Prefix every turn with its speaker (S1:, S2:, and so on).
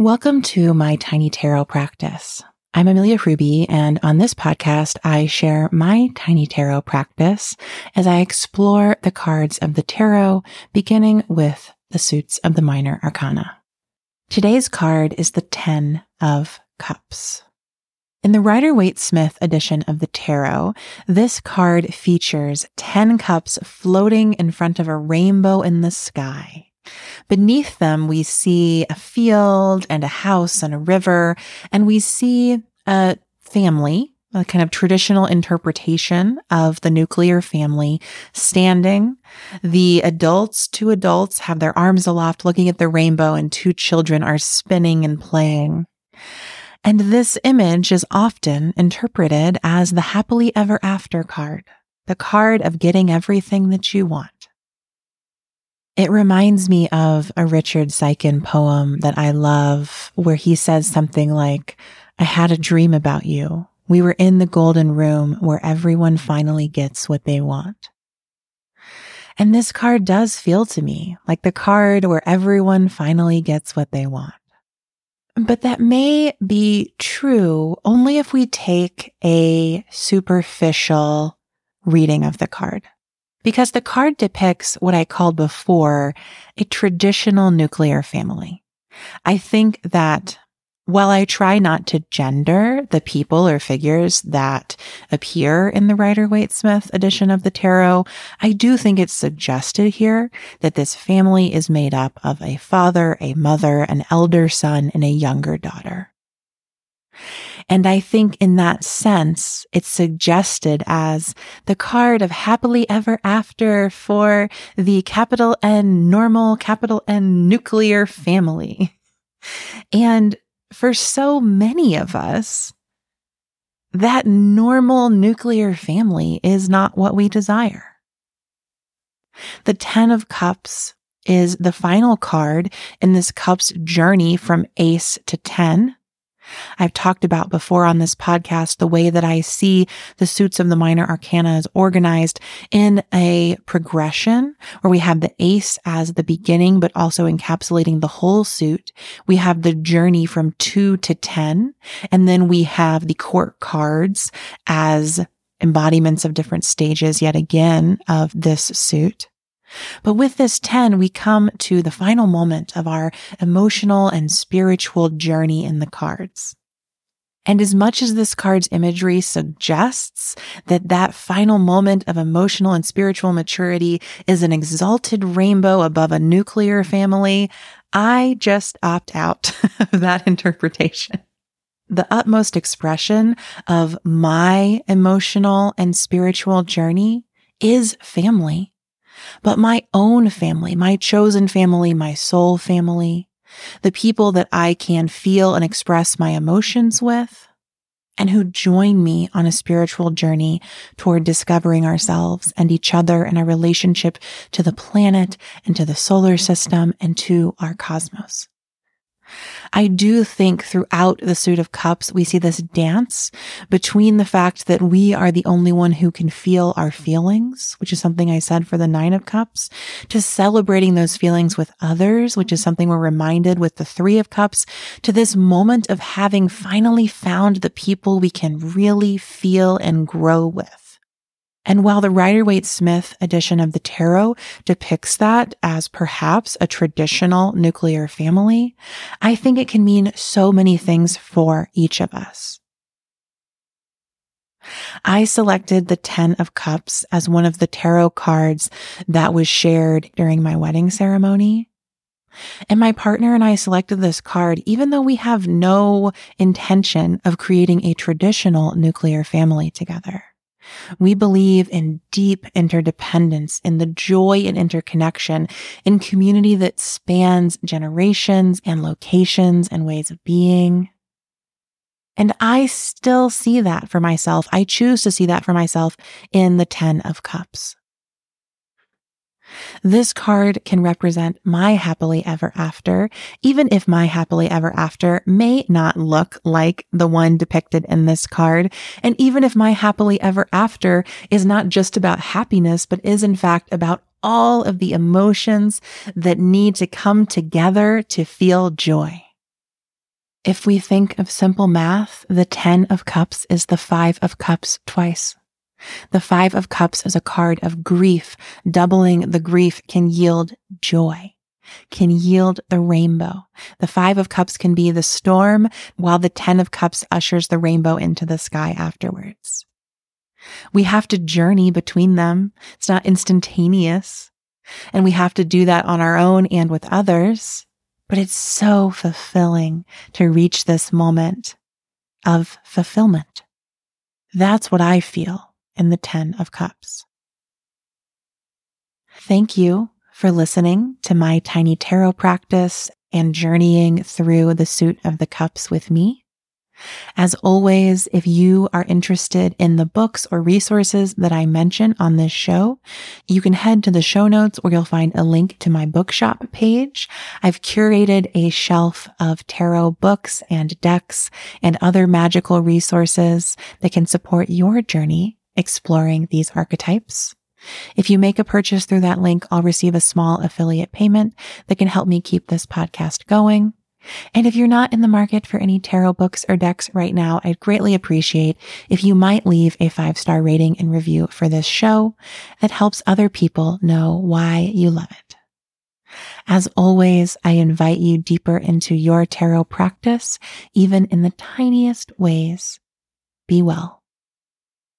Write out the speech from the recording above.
S1: Welcome to my tiny tarot practice. I'm Amelia Ruby, and on this podcast, I share my tiny tarot practice as I explore the cards of the tarot, beginning with the suits of the minor arcana. Today's card is the Ten of Cups. In the Rider Waite Smith edition of the tarot, this card features 10 cups floating in front of a rainbow in the sky. Beneath them, we see a field and a house and a river, and we see a family, a kind of traditional interpretation of the nuclear family standing. The adults, two adults, have their arms aloft looking at the rainbow, and two children are spinning and playing. And this image is often interpreted as the happily ever after card, the card of getting everything that you want. It reminds me of a Richard Siken poem that I love where he says something like, I had a dream about you. We were in the golden room where everyone finally gets what they want. And this card does feel to me like the card where everyone finally gets what they want. But that may be true only if we take a superficial reading of the card because the card depicts what I called before a traditional nuclear family. I think that while I try not to gender the people or figures that appear in the Rider Waite Smith edition of the tarot, I do think it's suggested here that this family is made up of a father, a mother, an elder son, and a younger daughter. And I think in that sense, it's suggested as the card of happily ever after for the capital N normal, capital N nuclear family. And for so many of us, that normal nuclear family is not what we desire. The 10 of cups is the final card in this cup's journey from ace to 10. I've talked about before on this podcast the way that I see the suits of the minor arcana is organized in a progression where we have the ace as the beginning, but also encapsulating the whole suit. We have the journey from two to 10. And then we have the court cards as embodiments of different stages yet again of this suit. But with this 10, we come to the final moment of our emotional and spiritual journey in the cards. And as much as this card's imagery suggests that that final moment of emotional and spiritual maturity is an exalted rainbow above a nuclear family, I just opt out of that interpretation. The utmost expression of my emotional and spiritual journey is family but my own family, my chosen family, my soul family, the people that I can feel and express my emotions with, and who join me on a spiritual journey toward discovering ourselves and each other and our relationship to the planet and to the solar system and to our cosmos. I do think throughout the Suit of Cups, we see this dance between the fact that we are the only one who can feel our feelings, which is something I said for the Nine of Cups, to celebrating those feelings with others, which is something we're reminded with the Three of Cups, to this moment of having finally found the people we can really feel and grow with. And while the Rider Waite Smith edition of the tarot depicts that as perhaps a traditional nuclear family, I think it can mean so many things for each of us. I selected the 10 of cups as one of the tarot cards that was shared during my wedding ceremony. And my partner and I selected this card even though we have no intention of creating a traditional nuclear family together. We believe in deep interdependence, in the joy and interconnection, in community that spans generations and locations and ways of being. And I still see that for myself. I choose to see that for myself in the 10 of cups. This card can represent my happily ever after, even if my happily ever after may not look like the one depicted in this card. And even if my happily ever after is not just about happiness, but is in fact about all of the emotions that need to come together to feel joy. If we think of simple math, the 10 of cups is the five of cups twice. The five of cups is a card of grief. Doubling the grief can yield joy, can yield the rainbow. The five of cups can be the storm while the 10 of cups ushers the rainbow into the sky afterwards. We have to journey between them. It's not instantaneous. And we have to do that on our own and with others. But it's so fulfilling to reach this moment of fulfillment. That's what I feel in the 10 of cups. Thank you for listening to my tiny tarot practice and journeying through the suit of the cups with me. As always, if you are interested in the books or resources that I mention on this show, you can head to the show notes where you'll find a link to my bookshop page. I've curated a shelf of tarot books and decks and other magical resources that can support your journey exploring these archetypes. If you make a purchase through that link, I'll receive a small affiliate payment that can help me keep this podcast going. And if you're not in the market for any tarot books or decks right now, I'd greatly appreciate if you might leave a five star rating and review for this show that helps other people know why you love it. As always, I invite you deeper into your tarot practice, even in the tiniest ways. Be well.